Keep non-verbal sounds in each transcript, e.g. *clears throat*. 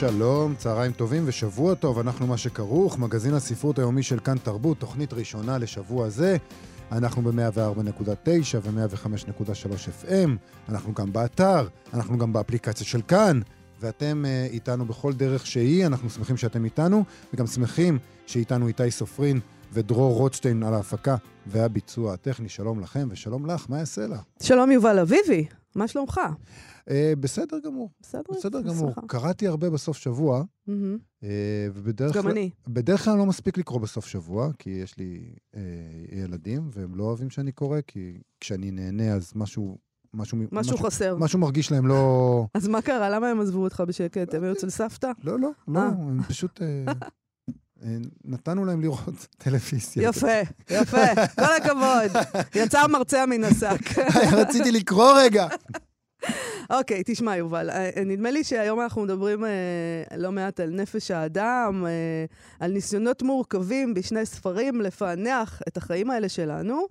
שלום, צהריים טובים ושבוע טוב, אנחנו מה שכרוך, מגזין הספרות היומי של כאן תרבות, תוכנית ראשונה לשבוע זה. אנחנו ב-104.9 ו-105.3 FM, אנחנו גם באתר, אנחנו גם באפליקציה של כאן, ואתם uh, איתנו בכל דרך שהיא, אנחנו שמחים שאתם איתנו, וגם שמחים שאיתנו איתי סופרין ודרור רוטשטיין על ההפקה והביצוע הטכני. שלום לכם ושלום לך, מה יעשה לה? שלום יובל אביבי, מה שלומך? אה, בסדר גמור. בסדר, בסדר גמור. קראתי הרבה בסוף שבוע, mm-hmm. אה, ובדרך גם אני. בדרך כלל לא מספיק לקרוא בסוף שבוע, כי יש לי אה, ילדים, והם לא אוהבים שאני קורא, כי כשאני נהנה אז משהו... משהו, משהו, משהו חסר. משהו מרגיש להם לא... אז מה קרה? למה הם עזבו אותך בשקט? הם היו אצל סבתא? לא, לא, לא. הם פשוט... *laughs* נתנו להם לראות *laughs* טלוויזיה. יפה, יפה, כל הכבוד. יצא המרצע מן השק. *laughs* רציתי לקרוא רגע. אוקיי, תשמע, יובל, אה, אה, נדמה לי שהיום אנחנו מדברים אה, לא מעט על נפש האדם, אה, על ניסיונות מורכבים בשני ספרים לפענח את החיים האלה שלנו.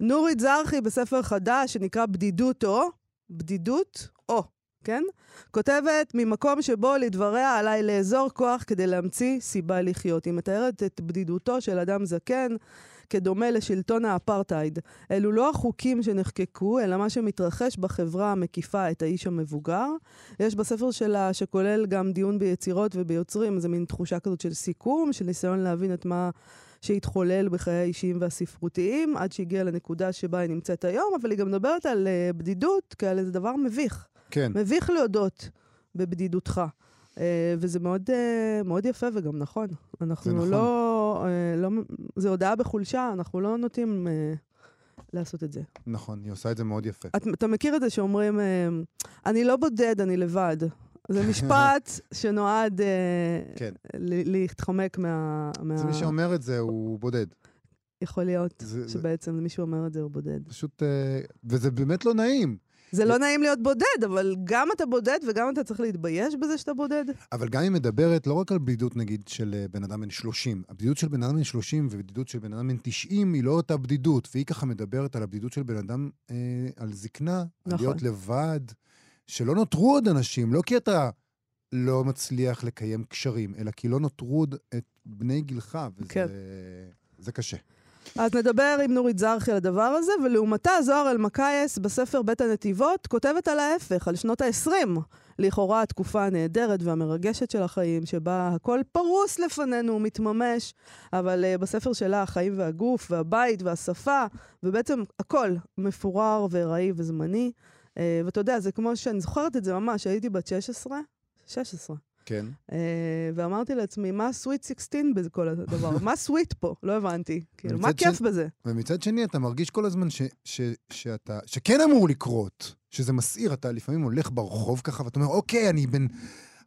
נורית זרחי בספר חדש שנקרא בדידות או, בדידות או, כן? כותבת, ממקום שבו לדבריה עליי לאזור כוח כדי להמציא סיבה לחיות. היא מתארת את בדידותו של אדם זקן. כדומה לשלטון האפרטהייד. אלו לא החוקים שנחקקו, אלא מה שמתרחש בחברה המקיפה את האיש המבוגר. יש בספר שלה, שכולל גם דיון ביצירות וביוצרים, איזה מין תחושה כזאת של סיכום, של ניסיון להבין את מה... שהתחולל בחיי האישיים והספרותיים, עד שהגיעה לנקודה שבה היא נמצאת היום, אבל היא גם מדברת על uh, בדידות כעל איזה דבר מביך. כן. מביך להודות בבדידותך. Uh, וזה מאוד, uh, מאוד יפה וגם נכון. אנחנו נכון. לא, uh, לא... זה הודעה בחולשה, אנחנו לא נוטים לעשות את זה. נכון, היא עושה את זה מאוד יפה. את, אתה מכיר את זה שאומרים, אני לא בודד, אני לבד. זה משפט *laughs* שנועד כן. להתחמק מה, מה... זה מי שאומר את זה, הוא בודד. יכול להיות זה, שבעצם זה... מי שאומר את זה הוא בודד. פשוט, וזה באמת לא נעים. זה לא נעים להיות בודד, אבל גם אתה בודד וגם אתה צריך להתבייש בזה שאתה בודד. אבל גם היא מדברת לא רק על בדידות, נגיד, של אה, בן אדם בן 30. הבדידות של בן אדם בן 30 ובדידות של בן אדם בן 90 היא לא אותה בדידות. והיא ככה מדברת על הבדידות של בן אדם, אה, על זקנה, נכון. על להיות לבד, שלא נותרו עוד אנשים, לא כי אתה לא מצליח לקיים קשרים, אלא כי לא נותרו עוד את בני גילך, וזה כן. זה קשה. אז נדבר עם נורית זרחי על הדבר הזה, ולעומתה זוהר אלמקייס בספר בית הנתיבות כותבת על ההפך, על שנות ה-20. לכאורה התקופה הנהדרת והמרגשת של החיים, שבה הכל פרוס לפנינו ומתממש, אבל uh, בספר שלה החיים והגוף והבית והשפה, ובעצם הכל מפורר וארעי וזמני. Uh, ואתה יודע, זה כמו שאני זוכרת את זה ממש, הייתי בת 16, 16. כן. Uh, ואמרתי לעצמי, מה סוויט 16 בזה כל הדבר? מה סוויט פה? לא הבנתי. כאילו, מה כיף. בזה? ומצד שני, אתה מרגיש כל הזמן ש... ש... שאתה... שכן אמור לקרות, שזה מסעיר, אתה לפעמים הולך ברחוב ככה, ואתה אומר, אוקיי, אני בן...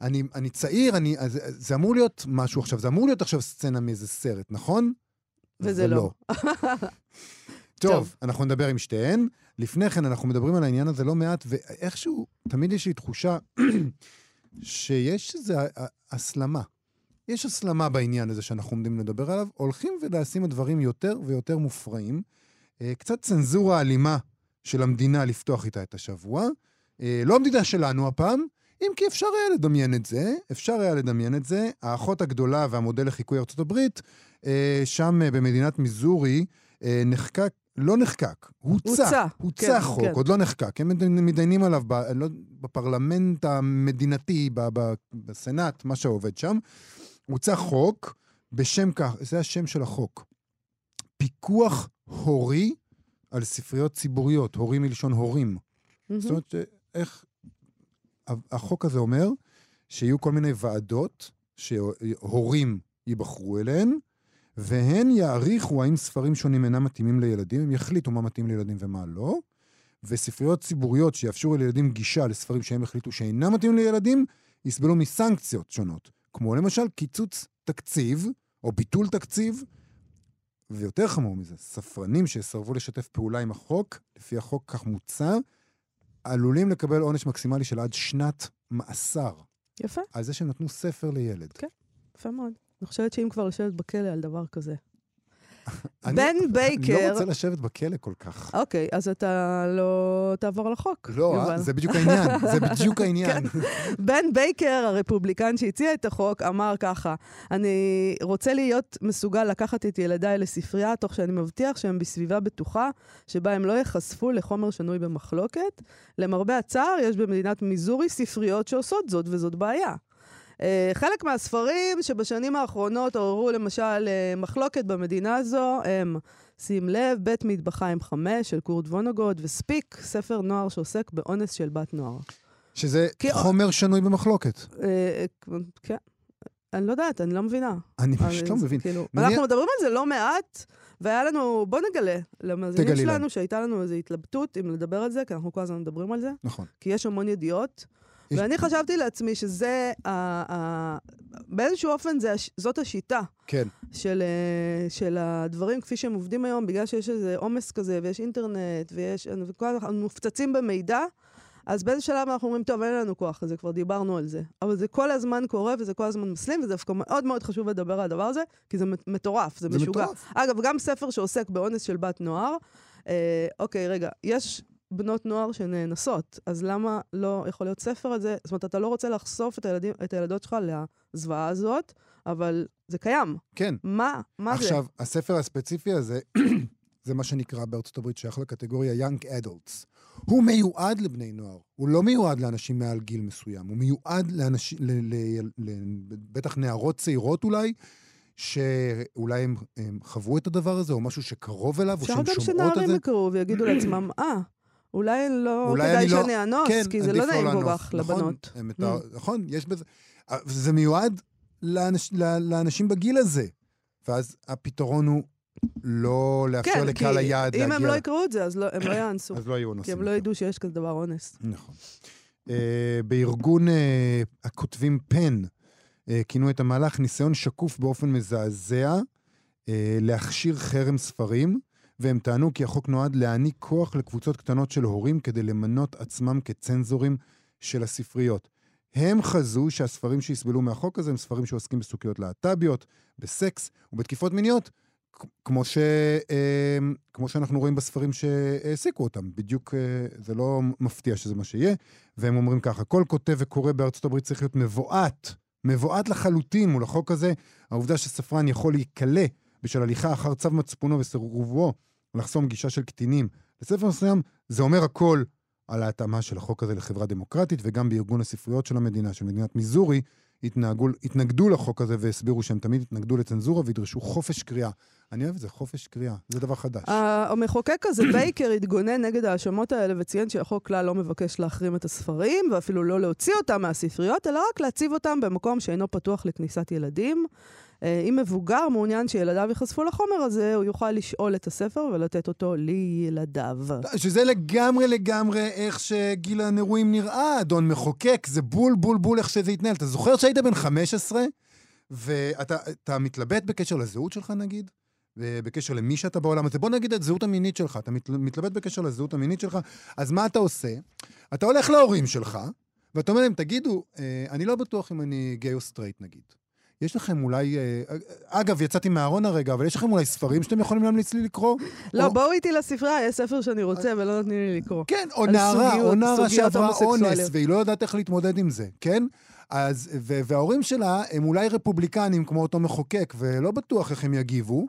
אני, אני צעיר, אני, אז, זה אמור להיות משהו עכשיו, זה אמור להיות עכשיו סצנה מאיזה סרט, נכון? וזה לא. לא. *laughs* טוב, טוב, אנחנו נדבר עם שתיהן. לפני כן, אנחנו מדברים על העניין הזה לא מעט, ואיכשהו, תמיד יש לי תחושה *clears throat* שיש איזו הסלמה. יש הסלמה בעניין הזה שאנחנו עומדים לדבר עליו, הולכים ונעשים הדברים יותר ויותר מופרעים. אה, קצת צנזורה אלימה של המדינה לפתוח איתה את השבוע. אה, לא המדינה שלנו הפעם, אם כי אפשר היה לדמיין את זה, אפשר היה לדמיין את זה. האחות הגדולה והמודל לחיקוי ארצות הברית, אה, שם במדינת מיזורי, נחקק לא נחקק, הוצע, הוצע כן, חוק, כן. עוד לא נחקק, הם מתדיינים עליו ב, לא, בפרלמנט המדינתי, ב, ב, בסנאט, מה שעובד שם. הוצע חוק בשם כך, זה השם של החוק, פיקוח הורי על ספריות ציבוריות, הורים מלשון הורים. Mm-hmm. זאת אומרת, איך... החוק הזה אומר שיהיו כל מיני ועדות שהורים ייבחרו אליהן, והן יעריכו האם ספרים שונים אינם מתאימים לילדים, הם יחליטו מה מתאים לילדים ומה לא, וספריות ציבוריות שיאפשרו לילדים גישה לספרים שהם החליטו שאינם מתאימים לילדים, יסבלו מסנקציות שונות, כמו למשל קיצוץ תקציב, או ביטול תקציב, ויותר חמור מזה, ספרנים שיסרבו לשתף פעולה עם החוק, לפי החוק כך מוצע, עלולים לקבל עונש מקסימלי של עד שנת מאסר יפה, על זה שהם נתנו ספר לילד. כן. יפה מאוד. אני חושבת שאם כבר לשבת בכלא על דבר כזה. אני- בן אני בייקר... לא רוצה לשבת בכלא כל כך. אוקיי, אז אתה לא תעבור על החוק. לא, אה? זה בדיוק העניין, זה בדיוק העניין. *laughs* כן. בן בייקר, הרפובליקן שהציע את החוק, אמר ככה: אני רוצה להיות מסוגל לקחת את ילדיי לספרייה, תוך שאני מבטיח שהם בסביבה בטוחה, שבה הם לא ייחשפו לחומר שנוי במחלוקת. למרבה הצער, יש במדינת מיזורי ספריות שעושות זאת, וזאת בעיה. Uh, חלק מהספרים שבשנים האחרונות עוררו למשל uh, מחלוקת במדינה הזו הם שים לב, בית מטבחיים חמש של קורט וונוגוד וספיק, ספר נוער שעוסק באונס של בת נוער. שזה כי- חומר שנוי במחלוקת. אה, כן. אני לא יודעת, אני לא מבינה. אני פשוט לא מבין. כאילו, אנחנו מדברים על זה לא מעט, והיה לנו, בוא נגלה למאזינים שלנו להם. שהייתה לנו איזו התלבטות אם לדבר על זה, כי אנחנו כל הזמן מדברים על זה, נכון. כי יש המון ידיעות. ואני חשבתי לעצמי שזה, ה, ה, באיזשהו אופן זה, זאת השיטה כן. של, אה, של הדברים כפי שהם עובדים היום, בגלל שיש איזה עומס כזה, ויש אינטרנט, ויש, וכל מופצצים במידע, אז באיזה שלב אנחנו אומרים, טוב, אין לנו כוח לזה, כבר דיברנו על זה. אבל זה כל הזמן קורה, וזה כל הזמן מסלים, וזה דווקא מאוד מאוד חשוב לדבר על הדבר הזה, כי זה מטורף, זה, זה משוגע. מטורף. אגב, גם ספר שעוסק באונס של בת נוער, אה, אוקיי, רגע, יש בנות נוער שנאנסות, אז למה לא יכול להיות ספר על זה? זאת אומרת, אתה לא רוצה לחשוף את, הילדים, את הילדות שלך לזוועה הזאת, אבל זה קיים. כן. מה? מה זה? עכשיו, הספר הספציפי הזה, *clears throat* זה מה שנקרא בארצות הברית, שייך לקטגוריה Young Adults. הוא מיועד לבני נוער, הוא לא מיועד לאנשים מעל גיל מסוים, הוא מיועד לאנשים, ל, ל, ל, בטח נערות צעירות אולי, שאולי הם, הם חוו את הדבר הזה, או משהו שקרוב אליו, או אפשר שהם גם שומעות את שנערים זה. יקראו ויגידו לעצמם, אה, אולי לא אולי כדאי לא- שאני אאנוס, כן, כי זה לא נעים כל לאנוס. כך נכון, לבנות. הם מתאר- נכון, יש בזה... זה מיועד לאנש, לאנשים בגיל הזה. ואז הפתרון הוא לא לאפשר כן, כי לקהל היעד אם להגיע... הם לא יקראו את זה, אז לא- הם לא יאנסו. אז לא היו כי אונסים. הם לא. ידעו שיש כזה דבר אונס. נכון. Uh, בארגון uh, הכותבים פן uh, כינו את המהלך ניסיון שקוף באופן מזעזע uh, להכשיר חרם ספרים, והם טענו כי החוק נועד להעניק כוח לקבוצות קטנות של הורים כדי למנות עצמם כצנזורים של הספריות. הם חזו שהספרים שיסבלו מהחוק הזה הם ספרים שעוסקים בסוגיות להט"ביות, בסקס ובתקיפות מיניות, כמו, ש, אה, כמו שאנחנו רואים בספרים שהעסיקו אותם. בדיוק, אה, זה לא מפתיע שזה מה שיהיה. והם אומרים ככה, כל כותב וקורא בארצות הברית צריך להיות מבועת, מבועת לחלוטין מול החוק הזה. העובדה שספרן יכול להיקלע בשל הליכה אחר צו מצפונו וסירובו לחסום גישה של קטינים לספר מסוים, זה אומר הכל על ההתאמה של החוק הזה לחברה דמוקרטית, וגם בארגון הספריות של המדינה, של מדינת מיזורי, התנהגו, התנגדו לחוק הזה והסבירו שהם תמיד התנגדו לצנזורה וידרשו חופש קריאה. אני אוהב את זה, חופש קריאה, זה דבר חדש. המחוקק הזה, *coughs* בייקר, התגונן נגד ההאשמות האלה וציין שהחוק כלל לא מבקש להחרים את הספרים, ואפילו לא להוציא אותם מהספריות, אלא רק להציב אותם במקום שאינו פתוח לכניסת ילדים. אה, אם מבוגר מעוניין שילדיו ייחשפו לחומר הזה, הוא יוכל לשאול את הספר ולתת אותו לילדיו. שזה לגמרי לגמרי איך שגיל הנרואים נראה, אדון מחוקק, זה בול בול בול איך שזה התנהל. אתה זוכר שהיית בן 15, ואתה אתה מתלבט בקשר לזהות שלך נגיד? בקשר למי שאתה בעולם הזה. בוא נגיד את זהות המינית שלך, אתה מתל- מתלבט בקשר לזהות המינית שלך, אז מה אתה עושה? אתה הולך להורים שלך, ואתה אומר להם, תגידו, אה, אני לא בטוח אם אני גיי או סטרייט נגיד. יש לכם אולי, אה, אגב, יצאתי מהארון הרגע, אבל יש לכם אולי ספרים שאתם יכולים להמליץ לי לקרוא? לא, או- בואו איתי לספרייה, יש ספר שאני רוצה ולא נותנים לי לקרוא. כן, או נערה, סוגיות- או נערה שעברה אונס. והיא לא יודעת איך להתמודד עם זה, כן? אז, וההורים שלה הם אולי רפובליקנים כמו אותו מחוקק, ולא בטוח איך הם יגיבו.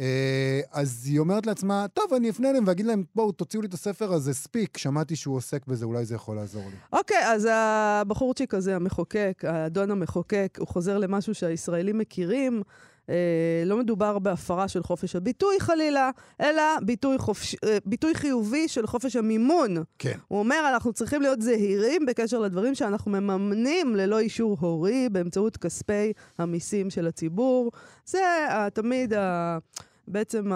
אה, אז היא אומרת לעצמה, טוב, אני אפנה אליהם ואגיד להם, בואו, תוציאו לי את הספר הזה, ספיק, שמעתי שהוא עוסק בזה, אולי זה יכול לעזור לי. אוקיי, אז הבחורצ'יק הזה, המחוקק, האדון המחוקק, הוא חוזר למשהו שהישראלים מכירים. אה, לא מדובר בהפרה של חופש הביטוי חלילה, אלא ביטוי, חופש, אה, ביטוי חיובי של חופש המימון. כן. הוא אומר, אנחנו צריכים להיות זהירים בקשר לדברים שאנחנו מממנים ללא אישור הורי באמצעות כספי המיסים של הציבור. זה ה- תמיד ה... בעצם.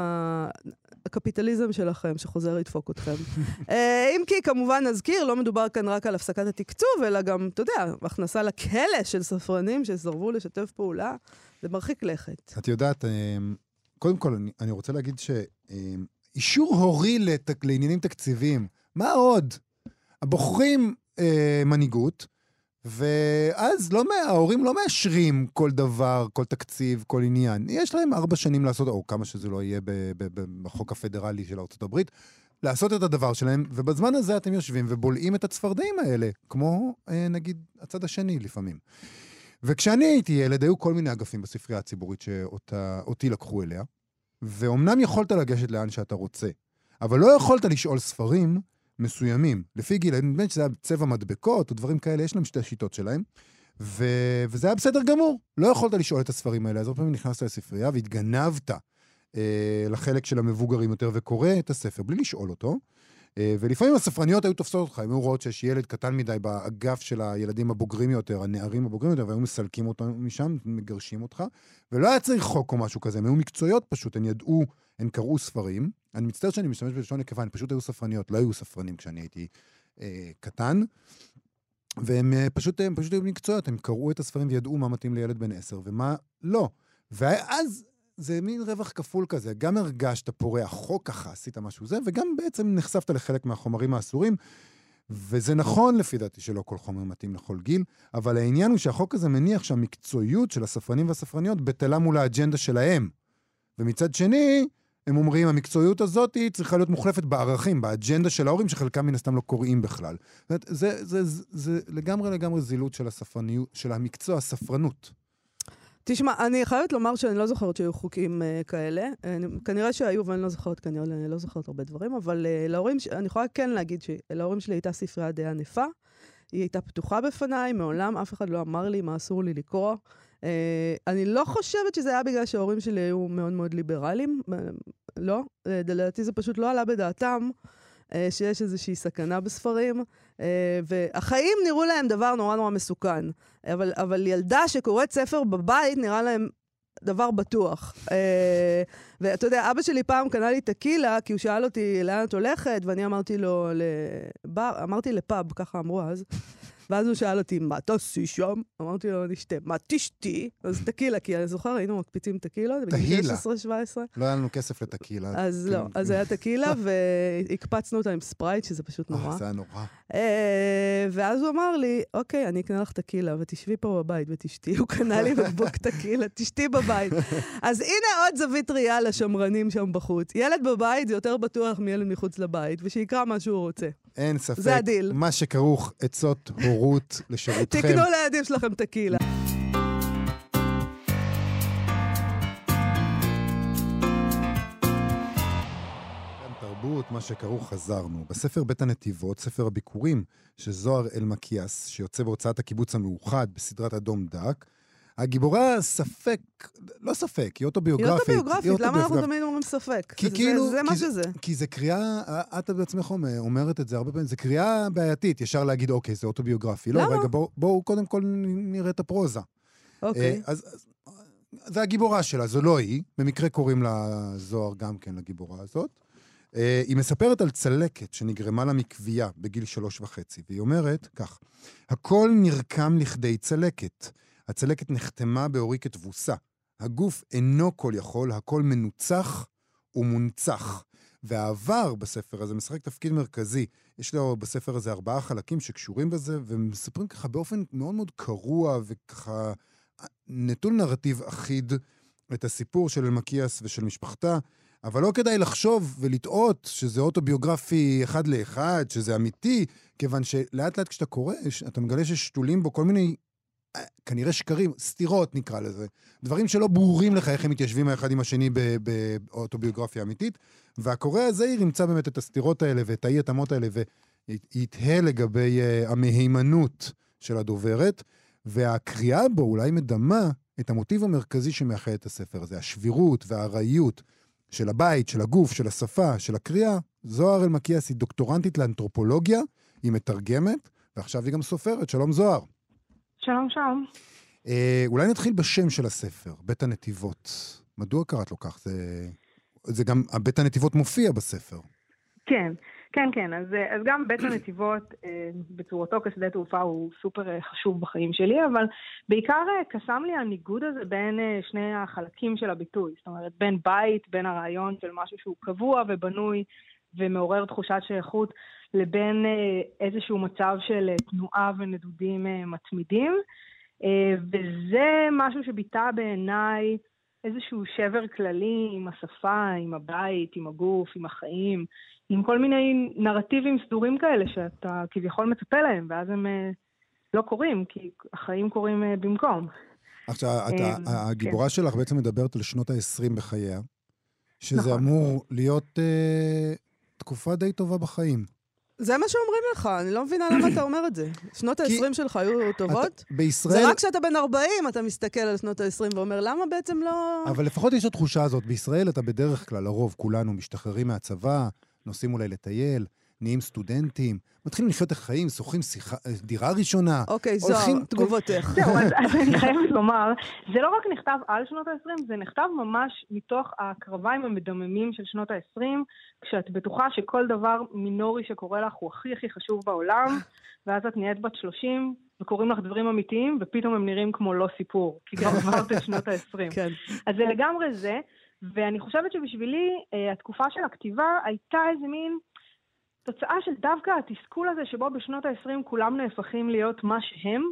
הקפיטליזם שלכם שחוזר לדפוק אתכם. *laughs* אה, אם כי כמובן נזכיר, לא מדובר כאן רק על הפסקת התקצוב, אלא גם, אתה יודע, הכנסה לכלא של ספרנים שסרבו לשתף פעולה. זה מרחיק לכת. את יודעת, אה, קודם כל, אני, רוצה להגיד שאישור הורי לתק, לעניינים תקציביים, מה עוד? בוחרים אה, מנהיגות, ואז לא, ההורים לא מאשרים כל דבר, כל תקציב, כל עניין. יש להם ארבע שנים לעשות, או כמה שזה לא יהיה בחוק הפדרלי של ארה"ב, לעשות את הדבר שלהם, ובזמן הזה אתם יושבים ובולעים את הצפרדעים האלה, כמו אה, נגיד הצד השני לפעמים. וכשאני הייתי ילד, היו כל מיני אגפים בספרייה הציבורית שאותי לקחו אליה, ואומנם יכולת לגשת לאן שאתה רוצה, אבל לא יכולת לשאול ספרים מסוימים. לפי גיל, נדמה לי שזה היה צבע מדבקות או דברים כאלה, יש להם שתי שיטות שלהם. ו... וזה היה בסדר גמור. לא יכולת לשאול את הספרים האלה, אז הרבה פעמים נכנסת לספרייה והתגנבת אה, לחלק של המבוגרים יותר וקורא את הספר בלי לשאול אותו. אה, ולפעמים הספרניות היו תופסות אותך, הן היו רואות שיש ילד קטן מדי באגף של הילדים הבוגרים יותר, הנערים הבוגרים יותר, והיו מסלקים אותם משם, מגרשים אותך. ולא היה צריך חוק או משהו כזה, הן היו מקצועיות פשוט, הן ידעו, הן קראו ספרים. אני מצטער שאני משתמש בלשון נקבה, הן פשוט היו ספרניות, לא היו ספרנים כשאני הייתי אה, קטן. והן אה, פשוט, הן פשוט היו מקצועיות, הם קראו את הספרים וידעו מה מתאים לילד בן עשר ומה לא. ואז זה מין רווח כפול כזה, גם הרגשת פורע חוק ככה, עשית משהו זה, וגם בעצם נחשפת לחלק מהחומרים האסורים. וזה נכון לפי דעתי שלא כל חומר מתאים לכל גיל, אבל העניין הוא שהחוק הזה מניח שהמקצועיות של הספרנים והספרניות בטלה מול האג'נדה שלהם. ומצד שני, הם אומרים, המקצועיות הזאת היא צריכה להיות מוחלפת בערכים, באג'נדה של ההורים, שחלקם מן הסתם לא קוראים בכלל. זאת אומרת, זה, זה, זה, זה לגמרי לגמרי זילות של הספרניות, של המקצוע, הספרנות. תשמע, אני חייבת לומר שאני לא זוכרת שהיו חוקים uh, כאלה. אני, כנראה שהיו, ואני לא זוכרת, כנראה אני לא זוכרת הרבה דברים, אבל uh, להורים, ש- אני יכולה כן להגיד שלהורים שלי הייתה ספרייה די ענפה. היא הייתה פתוחה בפניי, מעולם אף אחד לא אמר לי מה אסור לי לקרוא. Uh, אני לא חושבת שזה היה בגלל שההורים שלי היו מאוד מאוד ליברליים. uh, לא, uh, לדעתי זה פשוט לא עלה בדעתם. uh, שיש איזושהי סכנה בספרים, uh, והחיים נראו להם דבר נורא נורא מסוכן. אבל, אבל ילדה שקוראת ספר בבית נראה להם דבר בטוח. אה, ואתה יודע, אבא שלי פעם קנה לי טקילה, כי הוא שאל אותי לאן את הולכת, ואני אמרתי לו, לבר, אמרתי לפאב, ככה אמרו אז. ואז הוא שאל אותי, מה תעשי שם? אמרתי לו, נשתה. מה תשתי? אז טקילה, כי אני זוכר, היינו מקפיצים בגיל טהילה. 16-17. לא היה לנו כסף לטקילה. אז כן. לא, אז היה טקילה, *laughs* והקפצנו אותה עם ספרייט, שזה פשוט אה, נורא. זה היה נורא. אה, ואז הוא אמר לי, אוקיי, אני אקנה לך טקילה, ותשבי פה בבית ותשתי. הוא קנה לי בקבוק טקילה, תשתי בבית. *laughs* אז הנה עוד זווית ראייה לשמרנים שם בחוץ. ילד בבית זה יותר בטוח מילד מחוץ לבית, ושיקרא מה שהוא רוצה. אין ספק. זה הדיל. מה שכרוך עצות הורות *laughs* לשירותכם. תקנו לילדים שלכם טקילה. תרבות, מה שכרוך חזרנו. בספר בית הנתיבות, ספר הביקורים של זוהר אלמקיאס, שיוצא בהוצאת הקיבוץ המאוחד בסדרת אדום דק, הגיבורה ספק, לא ספק, היא היא אוטוביוגרפית. אוטוביוגרפית, למה אנחנו אוטוביוגרפית. תמיד אומרים ספק? כי זה- כאילו- זה כי מה זה- שזה. כי זה קריאה, את בעצמך אומר- אומרת את זה הרבה פעמים, זה קריאה בעייתית, ישר להגיד, אוקיי, זה אוטוביוגרפי. לא, למה? רגע, בואו בוא, קודם כל נראה את הפרוזה. אוקיי. אה, אז, אז זה הגיבורה שלה, זו לא היא. במקרה קוראים לה זוהר גם כן לגיבורה הזאת. אה, היא מספרת על צלקת שנגרמה לה מכוויה בגיל שלוש וחצי, והיא אומרת כך: הכל נרקם לכדי צלקת. הצלקת נחתמה בעוריקת תבוסה. הגוף אינו כל יכול, הכל מנוצח ומונצח. והעבר בספר הזה משחק תפקיד מרכזי. יש לו בספר הזה ארבעה חלקים שקשורים בזה, ומספרים ככה באופן מאוד מאוד קרוע וככה נטול נרטיב אחיד את הסיפור של אלמקיאס ושל משפחתה, אבל לא כדאי לחשוב ולטעות שזה אוטוביוגרפי אחד לאחד, שזה אמיתי, כיוון שלאט לאט כשאתה קורא, אתה מגלה ששתולים בו כל מיני, אה, כנראה שקרים, סתירות נקרא לזה. דברים שלא ברורים לך איך הם מתיישבים האחד עם השני באוטוביוגרפיה אמיתית, והקורא הזעיר ימצא באמת את הסתירות האלה ואת האי-התאמות האלה, ויתהה לגבי uh, המהימנות של הדוברת. והקריאה בו אולי מדמה את המוטיב המרכזי שמאחד את הספר הזה, השבירות והארעיות של הבית, של הגוף, של השפה, של הקריאה. זוהר אלמקיאס היא דוקטורנטית לאנתרופולוגיה, היא מתרגמת, ועכשיו היא גם סופרת. שלום זוהר. שלום, שלום. אה, אולי נתחיל בשם של הספר, בית הנתיבות. מדוע קראת לו כך? זה, זה גם, בית הנתיבות מופיע בספר. כן, כן, כן, אז, אז גם בית הנתיבות אה, בצורתו כשדה תעופה הוא סופר אה, חשוב בחיים שלי, אבל בעיקר אה, קסם לי הניגוד הזה בין אה, שני החלקים של הביטוי. זאת אומרת, בין בית, בין הרעיון של משהו שהוא קבוע ובנוי ומעורר תחושת שייכות, לבין אה, איזשהו מצב של אה, תנועה ונדודים אה, מתמידים. וזה משהו שביטא בעיניי איזשהו שבר כללי עם השפה, עם הבית, עם הגוף, עם החיים, עם כל מיני נרטיבים סדורים כאלה שאתה כביכול מצפה להם, ואז הם לא קורים, כי החיים קורים במקום. עכשיו, אתה, אה, הגיבורה שלך בעצם מדברת על שנות ה-20 בחייה, שזה נכון. אמור להיות אה, תקופה די טובה בחיים. זה מה שאומרים לך, אני לא מבינה למה אתה אומר את זה. שנות כי- ה-20 שלך היו טובות? אתה, בישראל... זה רק כשאתה בן 40, אתה מסתכל על שנות ה-20 ואומר, למה בעצם לא... אבל לפחות יש התחושה הזאת. בישראל אתה בדרך כלל, לרוב, כולנו משתחררים מהצבא, נוסעים אולי לטייל, נהיים סטודנטים, מתחילים לחיות את החיים, שוכרים שיחה- דירה ראשונה. אוקיי, זוהר, הולכים- תגובותיך. זהו, אז, אז אני חייבת לומר, זה לא רק נכתב על שנות ה-20, זה נכתב ממש מתוך הקרביים המדממים של שנות ה-20, כשאת בטוחה שכל דבר מינורי שקורה לך הוא הכי הכי חשוב בעולם, *laughs* ואז את נהיית בת 30, וקוראים לך דברים אמיתיים, ופתאום הם נראים כמו לא סיפור, כי כבר *laughs* עברת את שנות ה-20. כן. אז זה לגמרי זה, ואני חושבת שבשבילי אה, התקופה של הכתיבה הייתה איזה מין תוצאה של דווקא התסכול הזה שבו בשנות ה-20 כולם נהפכים להיות מה שהם.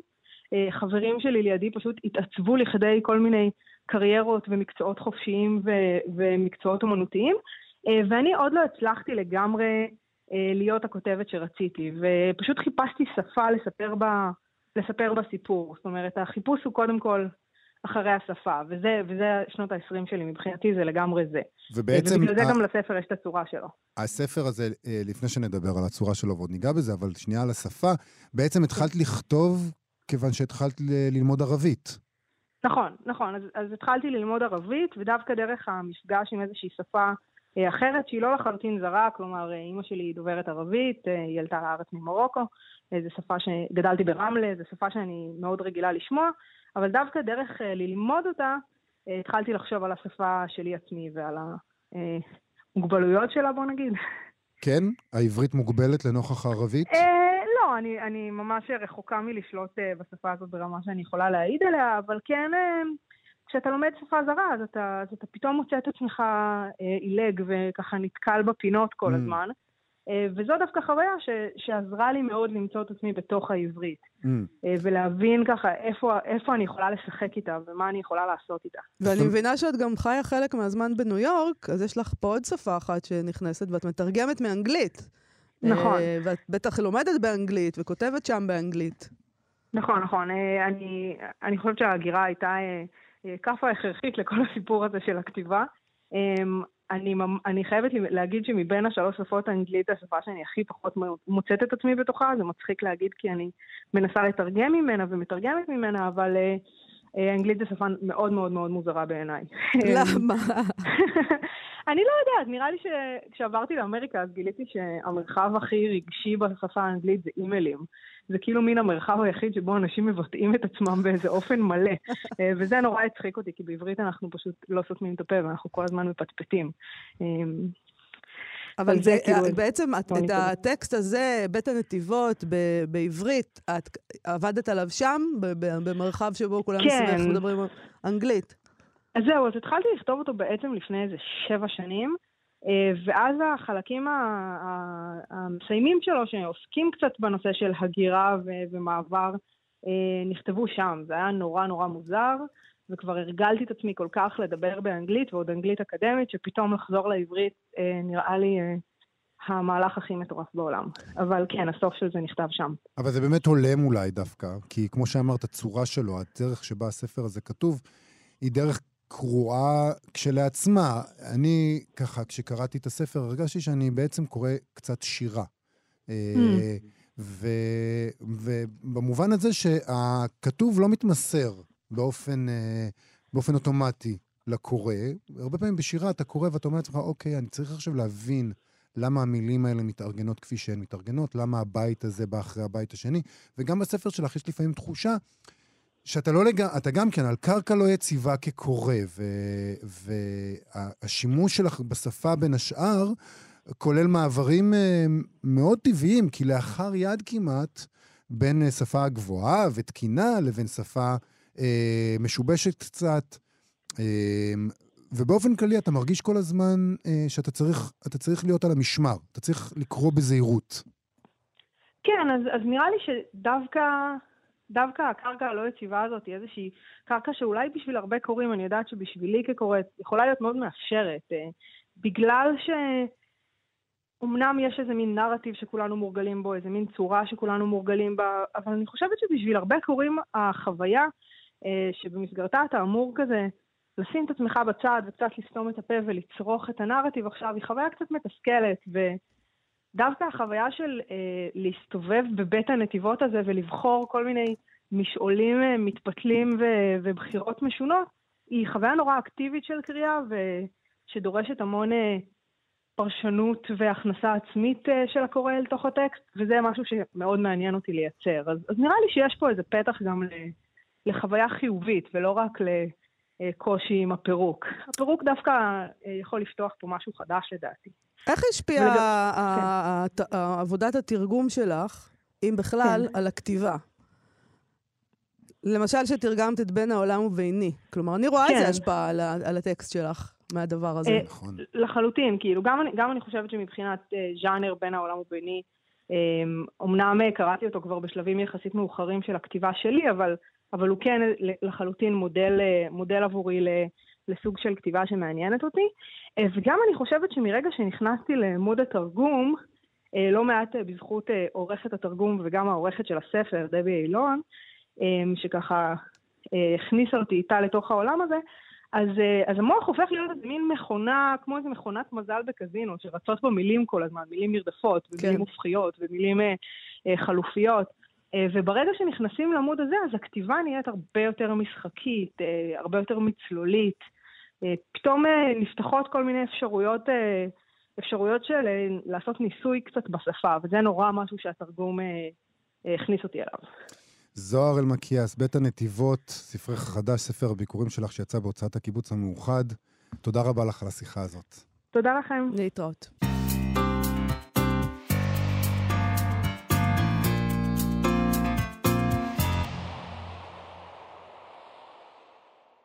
אה, חברים שלי לידי פשוט התעצבו לכדי כל מיני קריירות ומקצועות חופשיים ו- ומקצועות אומנותיים, אה, ואני עוד לא הצלחתי לגמרי אה, להיות הכותבת שרציתי, ופשוט חיפשתי שפה לספר בה, לספר בה סיפור. זאת אומרת, החיפוש הוא קודם כל אחרי השפה, וזה, וזה שנות ה-20 שלי, מבחינתי זה לגמרי זה. ובעצם ובגלל זה ה- גם לספר יש את הצורה שלו. הספר הזה, אה, לפני שנדבר על הצורה שלו ועוד ניגע בזה, אבל שנייה על השפה, בעצם התחלת לכתוב כיוון שהתחלת ל- ללמוד ערבית. נכון, נכון. אז, אז התחלתי ללמוד ערבית, ודווקא דרך המפגש עם איזושהי שפה אה, אחרת, שהיא לא לחלוטין זרה, כלומר, אה, אימא שלי היא דוברת ערבית, אה, היא עלתה לארץ ממרוקו, אה, זו שפה שגדלתי ברמלה, זו שפה שאני מאוד רגילה לשמוע, אבל דווקא דרך אה, ללמוד אותה, אה, התחלתי לחשוב על השפה שלי עצמי ועל המוגבלויות שלה, בוא נגיד. כן? העברית מוגבלת לנוכח הערבית? אה, לא, אני, אני ממש רחוקה מלשלוט אה, בשפה הזאת ברמה שאני יכולה להעיד עליה, אבל כן, אה, כשאתה לומד שפה זרה, אז אתה, אז אתה פתאום מוצא את עצמך אה, עילג וככה נתקל בפינות כל Mm. הזמן. אה, וזו דווקא חוויה ש, שעזרה לי מאוד למצוא את עצמי בתוך העברית, Mm. אה, ולהבין ככה איפה, איפה אני יכולה לשחק איתה ומה אני יכולה לעשות איתה. ואני מבינה שאת גם חיה חלק מהזמן בניו יורק, אז יש לך פה עוד שפה אחת שנכנסת, ואת מתרגמת מאנגלית. נכון. אה, ואת בטח לומדת באנגלית וכותבת שם באנגלית. נכון, נכון. אני, אני חושבת שההגירה הייתה כאפה הכרחית לכל הסיפור הזה של הכתיבה. אמ, אני, אני חייבת להגיד שמבין השלוש שפות האנגלית השפה שאני הכי פחות מוצאת את עצמי בתוכה, זה מצחיק להגיד כי אני מנסה לתרגם ממנה ומתרגמת ממנה, אבל אה, אה, אנגלית זו שפה מאוד מאוד מאוד מוזרה בעיניי. למה? אני לא יודעת, נראה לי שכשעברתי לאמריקה אז גיליתי שהמרחב הכי רגשי בשפה האנגלית זה אימיילים. זה כאילו מין המרחב היחיד שבו אנשים מבטאים את עצמם באיזה אופן מלא. אה, וזה נורא הצחיק אותי, כי בעברית אנחנו פשוט לא סותמים את הפה ואנחנו כל הזמן מפטפטים. אה, אבל זה, כאילו- בעצם את, את. הטקסט הזה, בית הנתיבות, ב, בעברית, את עבדת עליו שם, במרחב שבו כולם כן. מדברים אנגלית. אז זהו, אז התחלתי לכתוב אותו בעצם לפני איזה שבע שנים, אה, ואז החלקים המסיימים שלו, שעוסקים קצת בנושא של הגירה ומעבר, אה, נכתבו שם. זה היה נורא נורא מוזר, וכבר הרגלתי את עצמי כל כך לדבר באנגלית, ועוד אנגלית אקדמית, שפתאום לחזור לעברית אה, נראה לי המהלך הכי מטורף בעולם. אבל כן, הסוף של זה נכתב שם. אבל זה באמת הולם אולי דווקא, כי כמו שאמרת, הצורה שלו, הדרך שבה הספר הזה כתוב, היא דרך קרועה כשלעצמה. אני, ככה, כשקראתי את הספר, הרגשתי שאני בעצם קורא קצת שירה. אה, ו- ובמובן הזה שהכתוב לא מתמסר באופן, אה, באופן אוטומטי לקורא. הרבה פעמים בשירה אתה קורא ואתה אומר לעצמך, אוקיי, אני צריך עכשיו להבין למה המילים האלה מתארגנות כפי שהן מתארגנות, למה הבית הזה בא אחרי הבית השני. וגם בספר שלך יש לפעמים תחושה שאתה לא לגמרי, אתה גם כן על קרקע לא יציבה כקורא, והשימוש שלך בשפה בין השאר כולל מעברים אה, מאוד טבעיים, כי לאחר יד כמעט, בין אה, שפה גבוהה ותקינה לבין שפה אה, משובשת קצת. אה, ובאופן כללי אתה מרגיש כל הזמן אה, שאתה צריך, צריך להיות על המשמר, אתה צריך לקרוא בזהירות. כן, אז, אז נראה לי שדווקא דווקא הקרקע הלא יציבה הזאת היא איזושהי קרקע שאולי בשביל הרבה קוראים, אני יודעת שבשבילי כקוראת, יכולה להיות מאוד מאפשרת. אה, בגלל ש... אמנם יש איזה מין נרטיב שכולנו מורגלים בו, איזה מין צורה שכולנו מורגלים בה, אבל אני חושבת שבשביל הרבה קוראים החוויה אה, שבמסגרתה אתה אמור כזה לשים את עצמך בצד וקצת לסתום את הפה ולצרוך את הנרטיב עכשיו, היא חוויה קצת מתסכלת, ודווקא החוויה של אה, להסתובב בבית הנתיבות הזה ולבחור כל מיני משעולים אה, מתפתלים ו- ובחירות משונות, היא חוויה נורא אקטיבית של קריאה ושדורשת המון אה, פרשנות והכנסה עצמית אה, של הקורא אל תוך הטקסט, וזה משהו שמאוד מעניין אותי לייצר. אז, אז נראה לי שיש פה איזה פתח גם לחוויה חיובית ולא רק ל... קושי עם הפירוק. הפירוק דווקא אה, יכול לפתוח פה משהו חדש לדעתי. איך השפיעה כן. עבודת התרגום שלך, אם בכלל, כן. על הכתיבה? למשל שתרגמת את בין העולם וביני. כלומר, אני רואה כן. איזה השפעה על, על הטקסט שלך מהדבר הזה. אה, נכון. לחלוטין, כאילו, גם, גם אני חושבת שמבחינת אה, ז'אנר בין העולם וביני, אמנם קראתי אותו כבר בשלבים יחסית מאוחרים של הכתיבה שלי, אבל אבל הוא כן לחלוטין מודל, מודל עבורי לסוג של כתיבה שמעניינת אותי. אה, וגם אני חושבת שמרגע שנכנסתי למוד התרגום, אה, לא מעט אה, בזכות עורכת התרגום וגם העורכת של הספר, דבי אילון, שככה הכניסה אותי איתה לתוך העולם הזה, אז, אז המוח הופך להיות איזה מין מכונה, כמו איזה מכונת מזל בקזינו, שרצות בו מילים כל הזמן, מילים נרדפות, ומילים כן. הופכיות, ומילים חלופיות. אה, וברגע שנכנסים לעמוד הזה, אז הכתיבה נהיית הרבה יותר משחקית, אה, הרבה יותר מצלולית. אה, פתאום נפתחות כל מיני אפשרויות, אפשרויות של לעשות ניסוי קצת בשפה, וזה נורא משהו שהתרגום הכניס אותי אליו. זוהר אלמקיאס, בית הנתיבות, ספרך החדש, ספר הביקורים שלך שיצא בהוצאת הקיבוץ המאוחד. תודה רבה לך על השיחה הזאת. תודה לכם. להתראות.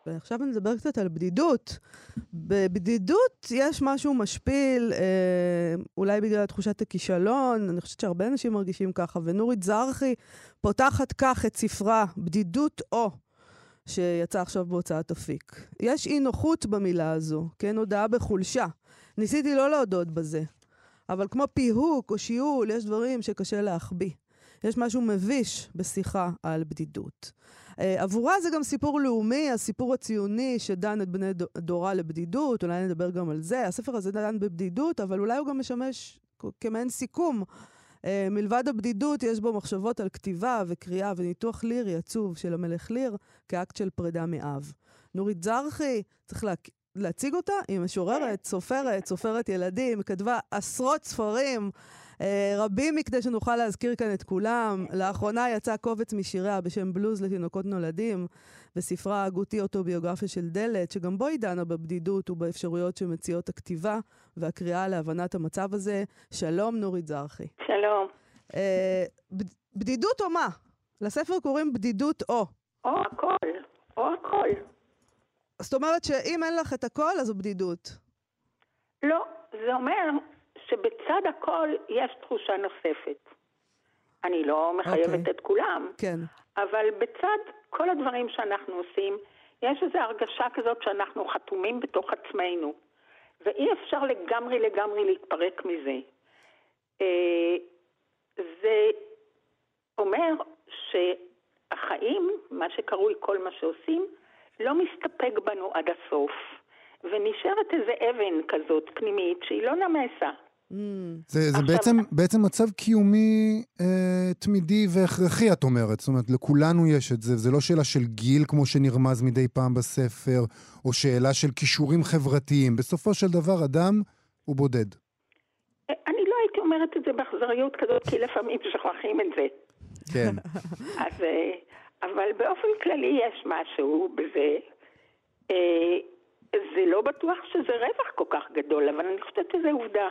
ועכשיו נדבר קצת על בדידות. בבדידות יש משהו משפיל, אה, אולי בגלל תחושת הכישלון, אני חושבת שהרבה אנשים מרגישים ככה, ונורית זרחי פותחת כך את ספרה, בדידות או, שיצא עכשיו בהוצאת אפיק. יש אי נוחות במילה הזו, כן, הודעה בחולשה. ניסיתי לא להודות בזה, אבל כמו פיהוק או שיעול, יש דברים שקשה להחביא. יש משהו מביש בשיחה על בדידות. Uh, עבורה זה גם סיפור לאומי, הסיפור הציוני שדן את בני דורה לבדידות, אולי נדבר גם על זה. הספר הזה דן בבדידות, אבל אולי הוא גם משמש כמעין סיכום. Uh, מלבד הבדידות, יש בו מחשבות על כתיבה וקריאה וניתוח לירי עצוב של המלך ליר כאקט של פרידה מאב. נורית זרחי, צריך לה... להציג אותה, היא משוררת, סופרת, סופרת ילדים, כתבה עשרות ספרים. אה, רבים מכדי שנוכל להזכיר כאן את כולם. לאחרונה יצא קובץ משיריה בשם בלוז לתינוקות נולדים, בספרה ההגותי אוטוביוגרפיה של דלת, שגם בו היא דנה בבדידות ובאפשרויות שמציעות הכתיבה והקריאה להבנת המצב הזה. שלום, נורית זרחי. שלום. אה, בדידות או מה? לספר קוראים בדידות או. או הכל, או הכל. זאת אומרת שאם אין לך את הכל, אז זו בדידות. לא, זה אומר שבצד הכל יש תחושה נוספת. אני לא מחייבת okay. אוקיי. את כולם, כן. אבל בצד כל הדברים שאנחנו עושים, יש איזו הרגשה כזאת שאנחנו חתומים בתוך עצמנו, ואי אפשר לגמרי לגמרי להתפרק מזה. אה, זה אומר שהחיים, מה שקרוי כל מה שעושים, לא מסתפק בנו עד הסוף, ונשארת איזה אבן כזאת פנימית שהיא לא נמסה. Mm. זה, זה עכשיו... בעצם, בעצם מצב קיומי אה, תמידי והכרחי, את אומרת. זאת אומרת, לכולנו יש את זה. זה לא שאלה של גיל, כמו שנרמז מדי פעם בספר, או שאלה של כישורים חברתיים. בסופו של דבר, אדם הוא בודד. אה, אני לא הייתי אומרת את זה באכזריות כזאת, כי לפעמים שוכחים את זה. כן. *laughs* אז, אה, אבל באופן כללי יש משהו בזה. אה, זה לא בטוח שזה רווח כל כך גדול, אבל אני חושבת שזה עובדה.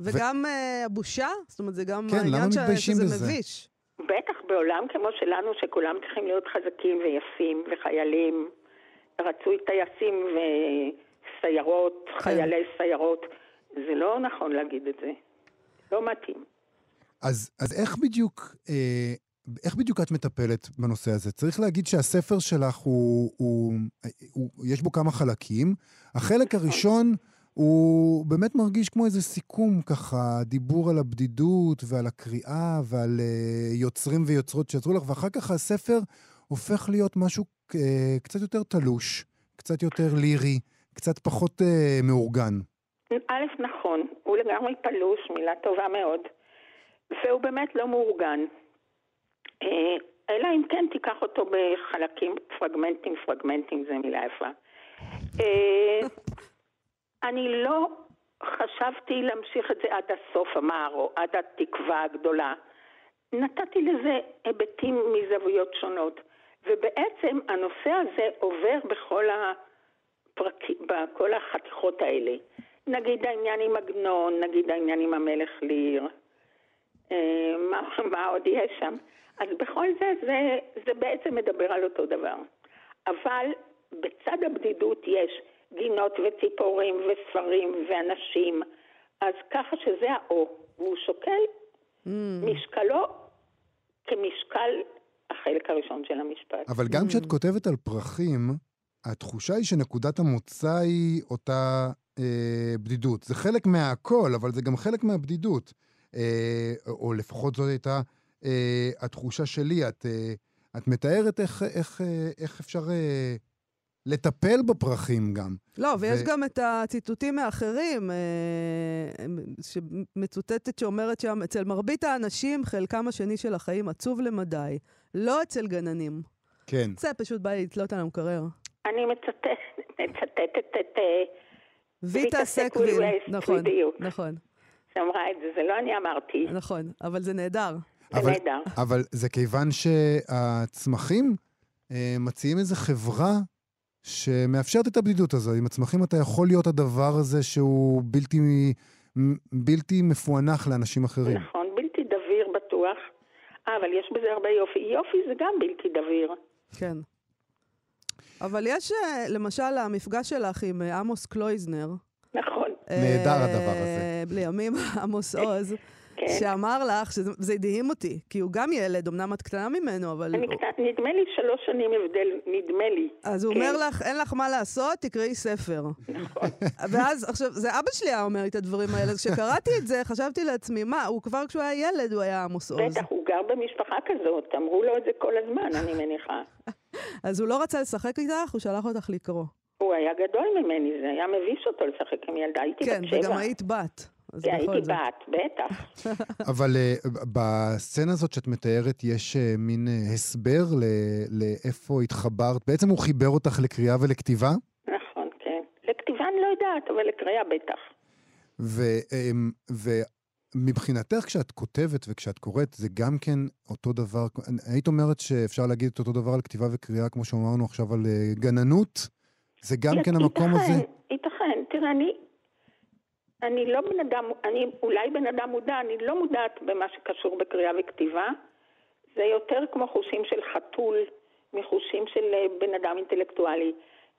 וגם אה, הבושה? זאת אומרת, זה גם כן, העניין שזה בזה? מביש. בטח בעולם כמו שלנו, שכולם צריכים להיות חזקים ויפים וחיילים, רצוי טייסים וסיירות, כן. חיילי סיירות, זה לא נכון להגיד את זה. לא מתאים. אז, אז איך בדיוק, אה, איך בדיוק את מטפלת בנושא הזה? צריך להגיד שהספר שלך הוא, הוא, הוא, יש בו כמה חלקים. החלק הראשון הוא באמת מרגיש כמו איזה סיכום, ככה, דיבור על הבדידות ועל הקריאה ועל אה, יוצרים ויוצרות שיצרו לך, ואחר כך הספר הופך להיות משהו אה, קצת יותר תלוש, קצת יותר לירי, קצת פחות אה, מאורגן. א', נכון, הוא לגמרי פלוש, מילה טובה מאוד, והוא באמת לא מאורגן. אלא אם כן תיקח אותו בחלקים, פרגמנטים, פרגמנטים זה מילה יפה. אני לא חשבתי להמשיך את זה עד הסוף, אמר, או עד התקווה הגדולה. נתתי לזה היבטים מזוויות שונות, ובעצם הנושא הזה עובר בכל, הפרק... בכל החתיכות האלה. נגיד העניין עם עגנון, נגיד העניין עם המלך ליר, אה, מה, מה עוד יש שם? אז בכל זה, זה, זה בעצם מדבר על אותו דבר. אבל בצד הבדידות יש גינות וציפורים וספרים ואנשים, אז ככה שזה האו, והוא שוקל Mm. משקלו כמשקל החלק הראשון של המשפט. אבל גם Mm. כשאת כותבת על פרחים, התחושה היא שנקודת המוצא היא אותה אה, בדידות. זה חלק מהכל, אבל זה גם חלק מהבדידות. אה, או לפחות זאת הייתה אה, התחושה שלי. את, אה, את מתארת איך, איך, אה, איך אפשר אה, לטפל בפרחים גם. לא, ויש ו- גם את הציטוטים מאחרים, אה, שמצוטטת שאומרת שם, אצל מרבית האנשים חלקם השני של החיים עצוב למדי, לא אצל גננים. כן. זה פשוט בא לי לתלות על המקרר. אני מצטט- מצטטת את... אה, ויטה סקוויל, סקוויל, נכון, בדיוק. נכון, שאמרה את זה, זה לא אני אמרתי, נכון, אבל זה נהדר. זה אבל, נהדר. אבל זה כיוון שהצמחים אה, מציעים איזו חברה שמאפשרת את הבדידות הזו. עם הצמחים אתה יכול להיות הדבר הזה שהוא בלתי, בלתי מפוענח לאנשים אחרים. נכון, בלתי דביר בטוח. אה, אבל יש בזה הרבה יופי. יופי זה גם בלתי דביר. כן. אבל יש, אה, למשל, המפגש שלך עם אה, עמוס קלויזנר. נכון, נהדר אה, הדבר הזה. לימים *laughs* עמוס עוז, כן. שאמר לך, שזה זה הדהים אותי, כי הוא גם ילד, אמנם את קטנה ממנו, אבל... אני הוא- קטן, נדמה לי שלוש שנים הבדל, נדמה לי. אז הוא כן. אומר לך, אין לך מה לעשות, תקראי ספר. נכון. *laughs* ואז, עכשיו, זה אבא שלי היה אומר את הדברים האלה, אז כשקראתי את זה, חשבתי לעצמי, מה, הוא כבר כשהוא היה ילד, הוא היה עמוס עוז. בטח, הוא גר במשפחה כזאת, אמרו לו את זה כל הזמן, אני מניחה. *laughs* אז הוא לא רצה לשחק איתך, הוא שלח אותך לקרוא. הוא היה גדול ממני, זה היה מביש אותו לשחק עם ילדה, הייתי כן, בת שבע. וגם היית בת. אז כן, בכל הייתי. בת, בטח. *laughs* אבל אה, בסצנה הזאת שאת מתארת, יש אה, מין אה, הסבר לאיפה התחברת. בעצם הוא חיבר אותך לקריאה ולכתיבה, נכון, כן. לכתיבה אני לא יודעת, אבל לקריאה בטח. אמ, ומבחינתך, כשאת כותבת וכשאת קוראת, זה גם כן אותו דבר. היית אומרת שאפשר להגיד את אותו דבר על כתיבה וקריאה, כמו שאמרנו עכשיו על גננות? זה גם כן המקום הזה? ייתכן, ייתכן. תראה, אני, אני לא בן אדם, אני אולי בן אדם מודע, אני לא מודעת במה שקשור בקריאה וכתיבה. זה יותר כמו חושים של חתול מחושים של אה, בן אדם אינטלקטואלי.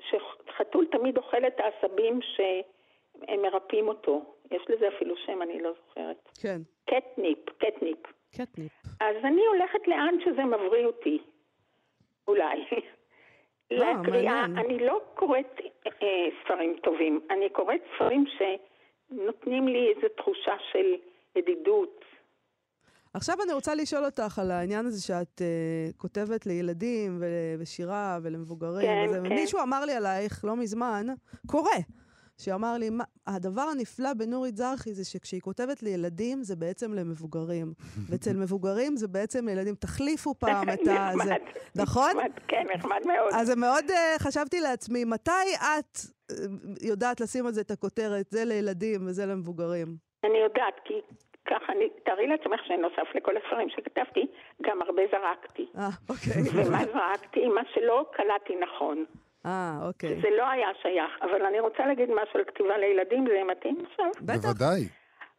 שחתול תמיד אוכל את העשבים שהם מרפאים אותו. יש לזה אפילו שם, אני לא זוכרת. כן, קטניפ, קטניפ. קטניפ. אז אני הולכת לאן שזה מבריא אותי, אולי. לקריאה, מעניין. אני לא קוראת אה, ספרים טובים, אני קוראת ספרים שנותנים לי איזו תחושה של ידידות. עכשיו אני רוצה לשאול אותך על העניין הזה שאת uh, כותבת לילדים ושירה ולמבוגרים. כן, וזה, כן. ומישהו אמר לי עלייך לא מזמן, קורא, שאמר לי, הדבר הנפלא בנורית זרחי זה שכשהיא כותבת לילדים זה בעצם למבוגרים. *laughs* ואצל מבוגרים זה בעצם לילדים. תחליפו *laughs* פעם את ה... זה, נחמד, נכון? נחמד, כן, נחמד מאוד. אז מאוד, uh, חשבתי לעצמי, מתי את uh, יודעת לשים על זה את הכותרת, זה לילדים וזה למבוגרים? אני יודעת, כי ככה, אני, תארי לעצמך שנוסף לכל הספרים שכתבתי, גם הרבה זרקתי. אה, אוקיי. ומה זרקתי? מה שלא קלטתי נכון. אה, אוקיי. זה לא היה שייך, אבל אני רוצה להגיד משהו על כתיבה לילדים, זה מתאים עכשיו? בטח. בוודאי.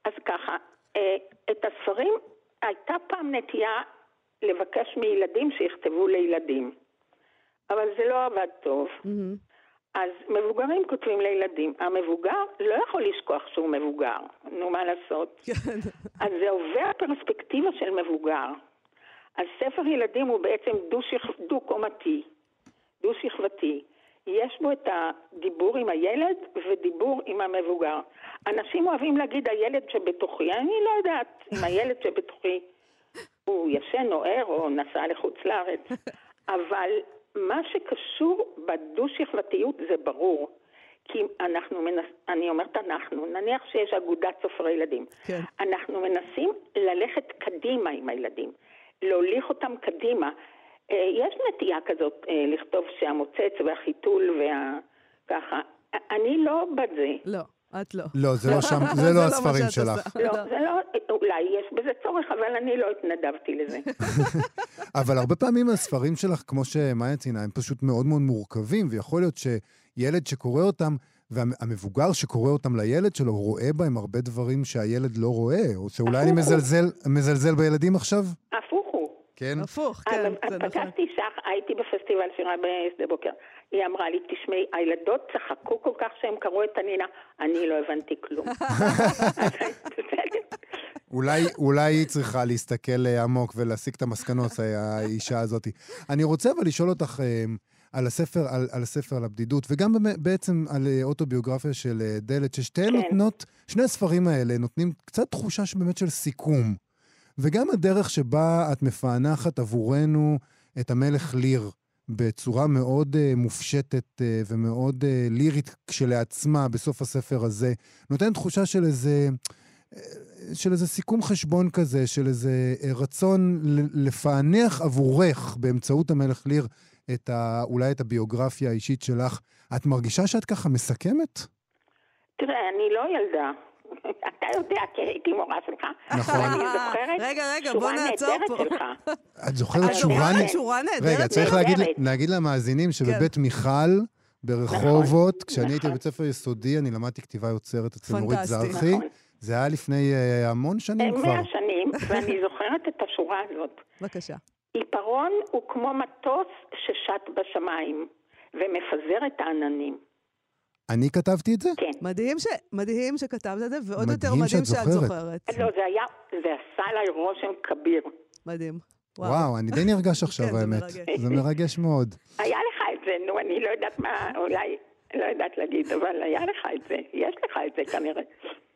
אז ככה, אה, את הספרים, הייתה פעם נטייה לבקש מילדים שיכתבו לילדים, אבל זה לא עבד טוב. מהמם. אז מבוגרים כותבים לילדים. המבוגר לא יכול לשכוח שהוא מבוגר, נו מה לעשות? *laughs* כן. אז זה עובר פרספקטיבה של מבוגר. אז ספר ילדים הוא בעצם דו-קומתי, דו-שכבתי. יש בו את הדיבור עם הילד ודיבור עם המבוגר. אנשים אוהבים להגיד הילד שבתוכי, אני לא יודעת אם הילד שבתוכי הוא ישן או ער או נסע לחוץ לארץ, אבל מה שקשור בדו-שכבתיות זה ברור. כי אנחנו מנס... אני אומרת אנחנו, נניח שיש אגודת סופרי ילדים. כן. אנחנו מנסים ללכת קדימה עם הילדים, להוליך אותם קדימה. אה, יש נטייה כזאת אה, לכתוב שהמוצץ והחיתול וה... ככה. אני לא בזה. לא, את לא. לא, זה לא שם, זה *laughs* זה לא מה הספרים שלך. עושה. לא, זה לא, אולי יש בזה צורך, אבל אני לא התנדבתי לזה. *laughs* *laughs* אבל הרבה פעמים הספרים שלך, כמו שמאיה ציינה, הם פשוט מאוד מאוד מורכבים, ויכול להיות שילד שקורא אותם, והמבוגר שקורא אותם לילד שלו, רואה בהם הרבה דברים שהילד לא רואה, או שאולי אני. מזלזל, מזלזל בילדים עכשיו? הפוך. כן? הפוך, כן, אבל זה נכון. פגשתי אישה, הייתי בפסטיבל שירה בשדה בוקר. היא אמרה לי, תשמעי, הילדות צחקו כל כך שהם קראו את הנינה, אני לא הבנתי כלום. *laughs* אולי, אולי היא צריכה להסתכל אה, עמוק ולהסיק את המסקנות, האישה הזאת. אני רוצה אבל לשאול אותך אה, על הספר, על, על הספר על הבדידות, וגם בעצם על אה, אוטוביוגרפיה של אה, דלת, ששתיהן כן. נותנות, שני הספרים האלה נותנים קצת תחושה שבאמת של סיכום. וגם הדרך שבה את מפענחת עבורנו את המלך ליר בצורה מאוד uh, מופשטת uh, ומאוד uh, לירית כשלעצמה בסוף הספר הזה, נותן תחושה של איזה, של איזה סיכום חשבון כזה, של איזה רצון לפענח עבורך באמצעות המלך ליר את ה, אולי את הביוגרפיה האישית שלך. את מרגישה שאת ככה מסכמת? תראה, אני לא ילדה. אתה יודע, כי הייתי מורה שלך. נכון. ואני זוכרת רגע, רגע, בוא שורה נעצור נהדרת פה. שלך. את זוכרת שורה... נהדרת? רגע, צריך להגיד. להגיד למאזינים שבבית מיכל, ברחובות, כשאני הייתי נכון. בבית ספר יסודי, אני למדתי כתיבה יוצרת אצל נורית. זרחי. נכון. זה היה לפני אה, המון שנים כבר. מאה שנים, *laughs* ואני זוכרת את השורה הזאת. בבקשה. עיפרון הוא כמו מטוס ששט בשמיים ומפזר את העננים. אני כתבתי את זה? כן. מדהים, ש... מדהים שכתבת את זה, ועוד יותר מדהים מדהים שאת שאת זוכרת. זוכרת. לא, זה היה, זה עשה עליי רושם כביר. מדהים. וואו, אני די נרגש *laughs* עכשיו, כן, זה האמת. מרגש. זה מרגש מאוד. היה לך את זה, נו, אני לא יודעת מה, אולי, לא יודעת להגיד, אבל היה לך את זה. יש לך את זה כנראה.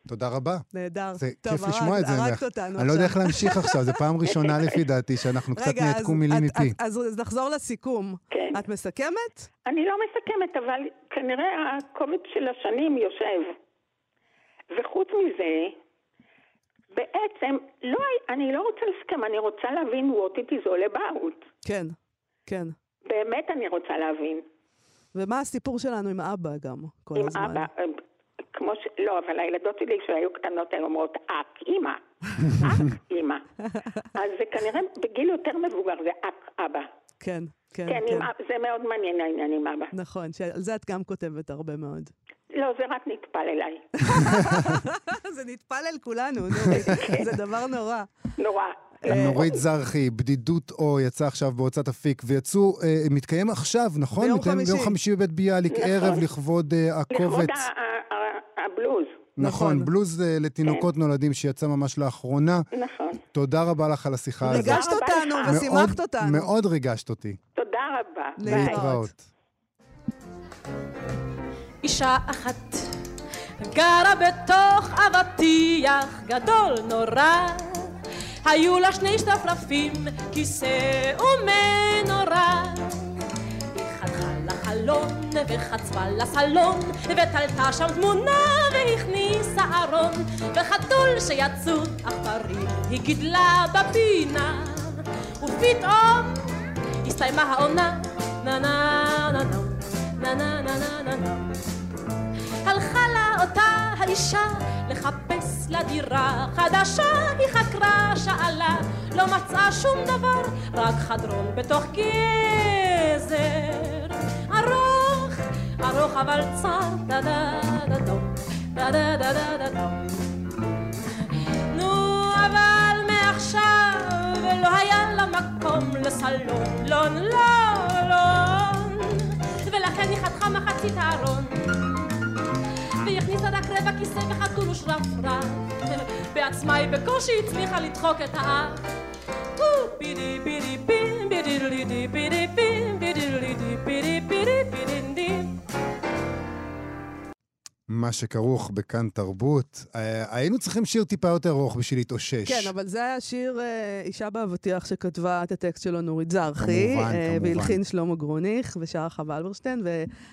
תודה רבה. נהדר. זה טוב, כיף לשמוע את זה הרגת ממך. אותנו אני לא יודע. איך להמשיך עכשיו, זו פעם ראשונה *laughs* לפי דעתי שאנחנו קצת רגע, אז- נעתקו מילים מפי. את- אז אז נחזור לסיכום. כן. את מסכמת? אני לא מסכמת, אבל כנראה הכובד של השנים יושב. וחוץ מזה, בעצם, לא, אני לא רוצה לסכם, אני רוצה להבין what it is all about. כן, כן. באמת אני רוצה להבין. ומה הסיפור שלנו עם אבא גם, כל עם הזמן? אבא, אה, כמו ש... לא, אבל הילדות שלי כשהיו קטנות הן אומרות אק, אימא. *laughs* אק, אימא. אז זה כנראה בגיל יותר מבוגר, זה אק, אבא. כן, כן, כן, כן. זה מאוד מעניין העניין עם אבא. נכון, שעל זה את גם כותבת הרבה מאוד. לא, זה רק נטפל אליי. *laughs* זה נטפל אל כולנו, נו, *laughs* זה דבר נורא. נורא. נורית זרחי, בדידות או, יצא עכשיו בהוצאת אפיק, ויצאו, אה, מתקיים עכשיו, נכון? ביום חמישי. ביום חמישי בבית ביאליק, נכון. ערב לכבוד אה, לכבוד הקובץ. ה- הבלוז. נכון, נכון. בלוז אה, לתינוקות נולדים שיצא ממש לאחרונה. נכון. תודה רבה לך על השיחה הזאת. ריגשת אותנו. ושימחת מאוד- אותנו. מאוד ריגשת אותי. תודה רבה. להתראות. ביי. להתראות. אישה אחת גרה בתוך אבטיח גדול נורא היו לה שני שתפרפים, כיסא ומנורה היא חתכה לחלון וחצבה לסלון ותלתה שם תמונה והכניסה ארון וחתול שיצאו עכברים היא גידלה בפינה. ופתאום הסתיימה העונה. נה נה נה נה נה נה נה נה נה נה. הלכה לה אותה האישה לחפש לה דירה חדשה, היא חקרה, שאלה, לא מצאה שום דבר, רק חדרון בתוך גזר. ארוך, ארוך אבל צר, דה דה דה דום, נו, אבל מעכשיו לא היה לה מקום לסלון, לון, לון, ולכן היא חתכה מחצית הארון. והיא הכניסה רק רבע כיסא וחתול ושרפרה, בעצמה היא בקושי הצליחה לדחוק את האף. בידי בידי בים בידי בידי בידי בים בידי בידי בידי בידי מה שכרוך בכאן תרבות. אה, היינו צריכים שיר טיפה יותר ארוך בשביל להתאושש. כן, אבל זה היה שיר אה, אישה באבטיח שכתבה את הטקסט שלו נורית זרחי. כמובן, אה, כמובן. והלחין שלמה גרוניך ושרה חווה אלברשטיין,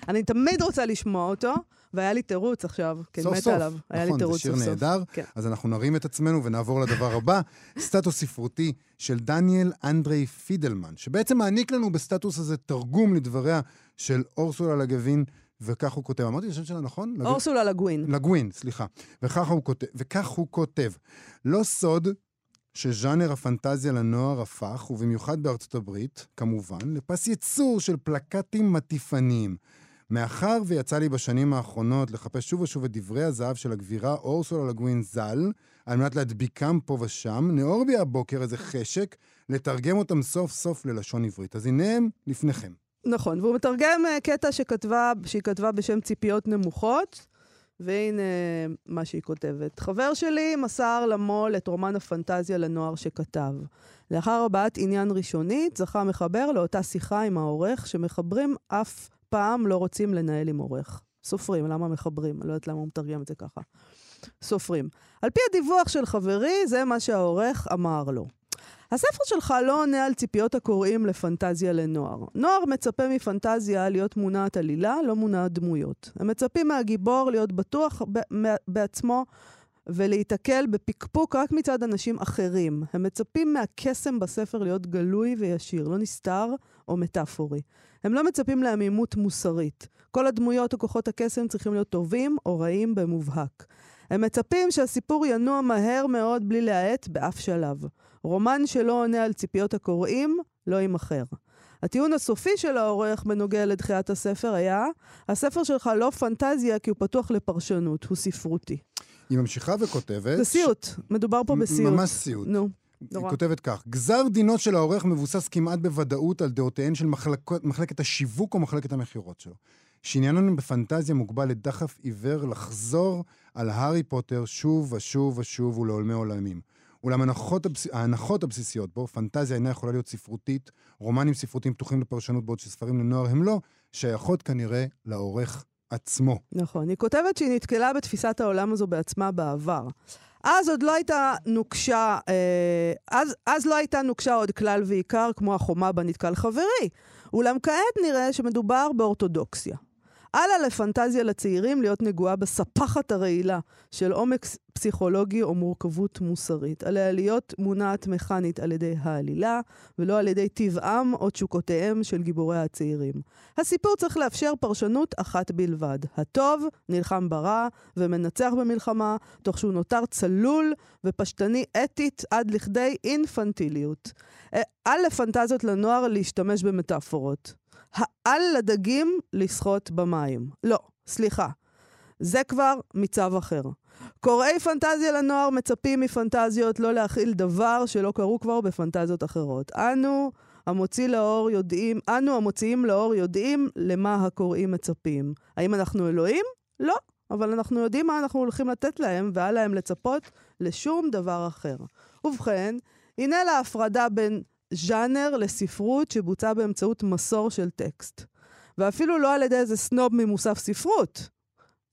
ואני תמיד רוצה לשמוע אותו, והיה לי תירוץ עכשיו, כן, סוף מתה. עליו. היה לי נכון, זה תירוץ שיר סוף סוף. נהדר. כן. אז אנחנו נרים את עצמנו ונעבור לדבר הבא. *laughs* סטטוס ספרותי של דניאל אנדרי פידלמן, שבעצם מעניק לנו בסטטוס הזה תרגום לדבריה של אורסולה לגווין, וכך הוא כותב. אמרתי את השם שלה נכון? אורסולה לגווין. לגווין, סליחה. וכך הוא כותב, וכך הוא כותב. לא סוד שז'אנר הפנטזיה לנוער הפך, ובמיוחד בארצות הברית, כמובן, לפס ייצור של פלקטים מטיפניים. מאחר ויצא לי בשנים האחרונות לחפש שוב ושוב את דברי הזהב של הגבירה אורסולה לגווין ז"ל, על מנת להדביקם פה ושם, נאור בי הבוקר איזה חשק לתרגם אותם סוף סוף ללשון עברית. אז הנה הם לפניכם. נכון, והוא מתרגם אה, קטע שכתבה, שהיא כתבה בשם ציפיות נמוכות, והנה מה שהיא כותבת. חבר שלי מסר למו"ל את רומן הפנטזיה לנוער שכתב. לאחר הבעת עניין ראשונית, זכה המחבר לאותה שיחה עם העורך, שמחברים אף פעם לא רוצים לנהל עם עורך. סופרים, למה מחברים? אני לא יודעת למה הוא מתרגם את זה ככה. סופרים. על פי הדיווח של חברי, זה מה שהעורך אמר לו. הספר שלך לא עונה על ציפיות הקוראים לפנטזיה לנוער. נוער מצפה מפנטזיה להיות מונעת עלילה, לא מונעת דמויות. הם מצפים מהגיבור להיות בטוח בעצמו ולהיתקל בפקפוק רק מצד אנשים אחרים. הם מצפים מהקסם בספר להיות גלוי וישיר, לא נסתר או מטאפורי. הם לא מצפים לעמימות מוסרית. כל הדמויות או כוחות הקסם צריכים להיות טובים או רעים במובהק. הם מצפים שהסיפור ינוע מהר מאוד בלי להאט באף שלב. רומן שלא עונה על ציפיות הקוראים, לא יימכר. הטיעון הסופי של העורך בנוגע לדחיית הספר היה, הספר שלך לא פנטזיה כי הוא פתוח לפרשנות, הוא ספרותי. היא ממשיכה וכותבת... זה סיוט, מדובר פה בסיוט. ממש סיוט. נו, היא נורא. כותבת כך: גזר דינו של העורך מבוסס כמעט בוודאות על דעותיהן של מחלקות, מחלקת השיווק או מחלקת המכירות שלו. שענייננו בפנטזיה מוגבל לדחף עיוור לחזור על הארי פוטר שוב ושוב ושוב ולעולמי עולמים. אולם ההנחות, הבס... ההנחות הבסיסיות בו, פנטזיה אינה יכולה להיות ספרותית, רומנים ספרותיים פתוחים לפרשנות בעוד שספרים לנוער הם לא, שייכות כנראה לעורך עצמו. נכון. היא כותבת שהיא נתקלה בתפיסת העולם הזו בעצמה בעבר. אז עוד לא הייתה נוקשה, אה, אז, אז לא הייתה נוקשה עוד כלל ועיקר כמו החומה בה נתקל חברי. אולם כעת נראה שמדובר באורתודוקסיה. אל לה לפנטזיה לצעירים להיות נגועה בספחת הרעילה של עומק פסיכולוגי או מורכבות מוסרית. עליה להיות מונעת מכנית על ידי העלילה, ולא על ידי טבעם או תשוקותיהם של גיבורי הצעירים. הסיפור צריך לאפשר פרשנות אחת בלבד. הטוב נלחם ברע ומנצח במלחמה, תוך שהוא נותר צלול ופשטני אתית עד לכדי אינפנטיליות. אל לפנטזיות לנוער להשתמש במטאפורות. האל לדגים לשחות במים. לא, סליחה. זה כבר מצב אחר. קוראי פנטזיה לנוער מצפים מפנטזיות לא להכיל דבר שלא קרו כבר בפנטזיות אחרות. אנו, המוציא לאור יודעים, אנו המוציאים לאור יודעים למה הקוראים מצפים. האם אנחנו אלוהים? לא. אבל אנחנו יודעים מה אנחנו הולכים לתת להם, ואל להם לצפות לשום דבר אחר. ובכן, הנה להפרדה בין ז'אנר לספרות שבוצעה באמצעות מסור של טקסט. ואפילו לא על ידי איזה סנוב ממוסף ספרות,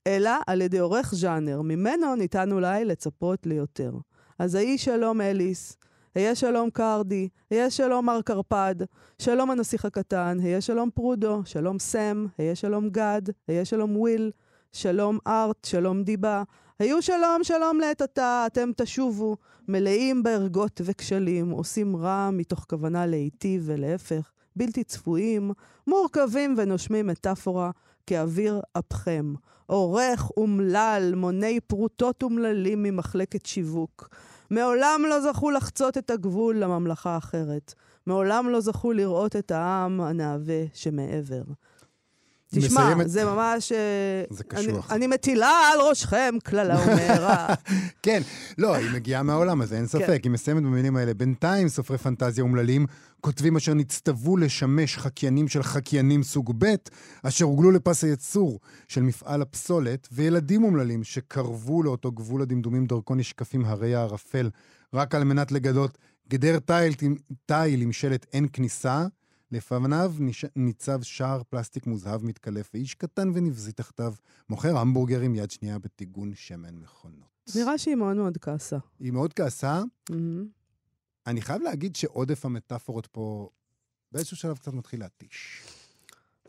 אלא על ידי עורך ז'אנר. ממנו ניתן אולי לצפות ליותר. אז היי שלום אליס, היה שלום קרדי, היה שלום מר קרפד, שלום הנסיך הקטן, היה שלום פרודו, שלום סם, היה שלום גד, היה שלום וויל, שלום ארט, שלום דיבה. היו שלום שלום לעת עתה, אתם תשובו, מלאים בערגות וכשלים, עושים רע מתוך כוונה להיטיב ולהפך, בלתי צפויים, מורכבים ונושמים מטאפורה כאוויר אפכם. עורך אומלל, מוני פרוטות אומללים ממחלקת שיווק. מעולם לא זכו לחצות את הגבול לממלכה האחרת. מעולם לא זכו לראות את העם הנאווה שמעבר. תשמע, מסיימת- זה ממש... אה, זה אני- קשוח. אני מטילה על ראשכם קללה ומהרה. *laughs* כן, לא, היא מגיעה מהעולם הזה, אין ספק. כן. היא מסיימת במילים האלה. בינתיים סופרי פנטזיה אומללים, כותבים אשר נצטוו לשמש חקיינים של חקיינים סוג ב', אשר הוגלו לפס הייצור של מפעל הפסולת, וילדים אומללים שקרבו לאותו גבול הדמדומים דרכו נשקפים הרי הערפל, רק על מנת לגדות גדר תיל, תיל עם שלט אין כניסה. לפניו ניצב שער פלסטיק מוזהב מתקלף, ואיש קטן ונבזי תחתיו מוכר המבורגרים יד שנייה בטיגון שמן מכונות. נראה שהיא מאוד מאוד כעסה. היא מאוד כעסה. מהמם. אני חייב להגיד שעודף המטאפורות פה באיזשהו שלב קצת מתחיל להתיש.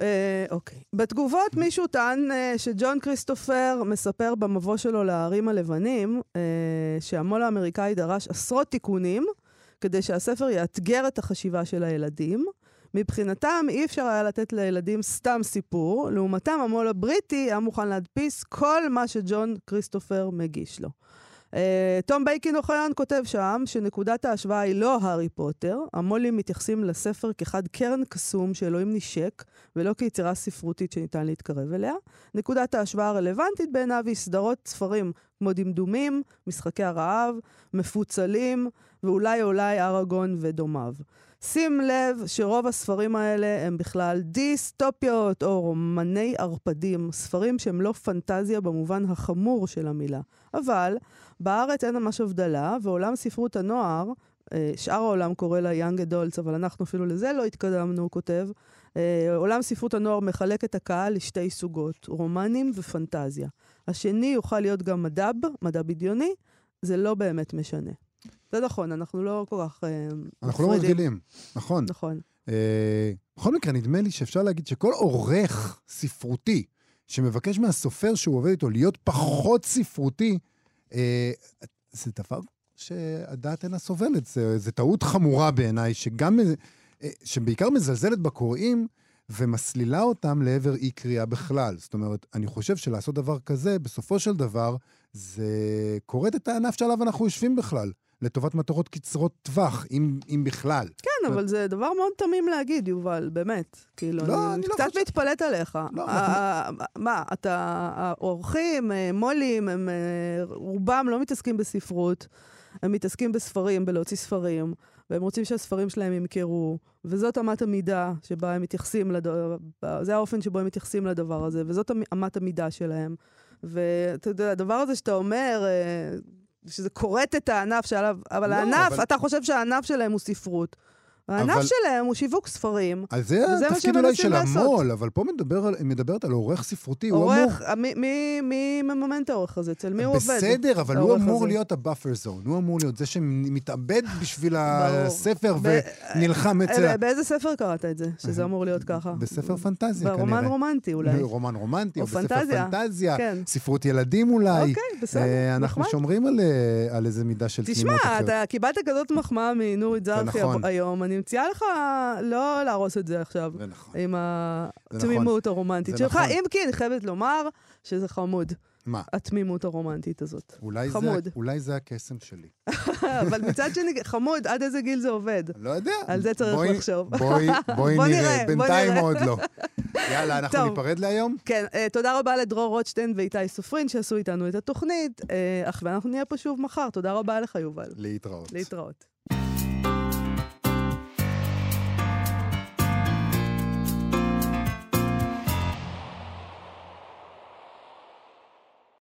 אה, אוקיי. בתגובות מישהו טען אה, שג'ון כריסטופר מספר במבוא שלו להרים הלבנים, אה, שהמו"ל האמריקאי דרש עשרות תיקונים כדי שהספר יאתגר את החשיבה של הילדים. מבחינתם אי אפשר היה לתת לילדים סתם סיפור, לעומתם המו"ל הבריטי היה מוכן להדפיס כל מה שג'ון כריסטופר מגיש לו. אה, תום בייקין אוחיון כותב שם שנקודת ההשוואה היא לא הארי פוטר, המו"לים מתייחסים לספר כחד קרן קסום שאלוהים נשק, ולא כיצירה ספרותית שניתן להתקרב אליה. נקודת ההשוואה הרלוונטית בעיניו היא סדרות ספרים כמו דמדומים, משחקי הרעב, מפוצלים, ואולי אולי אראגון ודומיו. שים לב שרוב הספרים האלה הם בכלל דיסטופיות או רומני ערפדים, ספרים שהם לא פנטזיה במובן החמור של המילה. אבל בארץ אין ממש הבדלה, ועולם ספרות הנוער, אה, שאר העולם קורא לה יאנג אדולטס, אבל אנחנו אפילו לזה לא התקדמנו, הוא כותב. אה, עולם ספרות הנוער מחלק את הקהל לשתי סוגות, רומנים ופנטזיה. השני יוכל להיות גם מדב, מדע בדיוני, זה לא באמת משנה. זה נכון, אנחנו לא כל כך אה, אנחנו לא. מבדילים, נכון. נכון. אה, בכל מקרה, נדמה לי שאפשר להגיד שכל עורך ספרותי שמבקש מהסופר שהוא עובד איתו להיות פחות ספרותי, אה, זה דבר שהדעת אינה סובלת. זה טעות חמורה בעיניי, שגם, שבעיקר מזלזלת בקוראים ומסלילה אותם לעבר אי קריאה בכלל. זאת אומרת, אני חושב שלעשות דבר כזה, בסופו של דבר, זה כורת את הענף שעליו אנחנו יושבים בכלל, לטובת מטרות קצרות טווח, אם, אם בכלל. כן, אבל זה דבר מאוד תמים להגיד, יובל, באמת. כאילו, לא, אני אני לא קצת חושב- מתפלאת עליך. לא, ה- ה- מה, אתה, האורחים, אה, מו"לים, הם אה, רובם לא מתעסקים בספרות, הם מתעסקים בספרים, בלהוציא ספרים, והם רוצים שהספרים שלהם ימכרו, וזאת אמת המידה שבה הם מתייחסים, לדבר, זה האופן שבו הם מתייחסים לדבר הזה, וזאת אמ- אמת המידה שלהם. ואתה יודע, הדבר הזה שאתה אומר, אה, שזה כורת את הענף שעליו, אבל לא, הענף, אבל- אתה חושב שהענף שלהם הוא ספרות. הענף אבל- שלהם הוא שיווק ספרים. אז זה התפקיד אולי של לעשות. המו"ל, אבל פה מדבר על, מדברת על עורך ספרותי. הוא אמור... עורך, מי, מי, מי מממן את העורך הזה? אצל מי הוא עובד? בסדר, אבל הוא אמור הזה? להיות ה buffer zone. הוא אמור להיות זה שמתאבד בשביל. הספר ב- ונלחם אה, אצל... באיזה ספר קראת את זה? שזה אמור להיות ככה? בספר פנטזיה כנראה. ברומן רומנטי אולי. *laughs* רומן רומנטי, או או בספר פנטזיה. כן. ספרות ילדים אולי. אוקיי, בסדר, אה, אנחנו נחמד. שומרים על, אה, על איזה מידה של תשמע, תמימות אחרת. אתה קיבלת כזאת מחמאה מנורית זרחי נכון. היום, אני מציעה לך לא להרוס את זה עכשיו. זה נכון. עם זה התמימות הרומנטית זה שלך, נכון. אם כי אני חייבת לומר שזה חמוד, מה? התמימות הרומנטית הזאת. אולי זה, חמוד. אולי זה הקסם שלי. *laughs* אבל מצד שני, חמוד, עד איזה גיל זה עובד? לא יודע. על זה צריך בואי- לחשוב. בואי, *laughs* בואי בוא נראה. נראה, בינתיים נראה. עוד לא. *laughs* יאללה, אנחנו טוב. ניפרד להיום? כן, אה, תודה רבה לדרור רוטשטיין ואיתי סופרין שעשו איתנו את התוכנית, אה, אך ואנחנו נהיה פה שוב מחר. תודה רבה לך, יובל. להתראות. להתראות.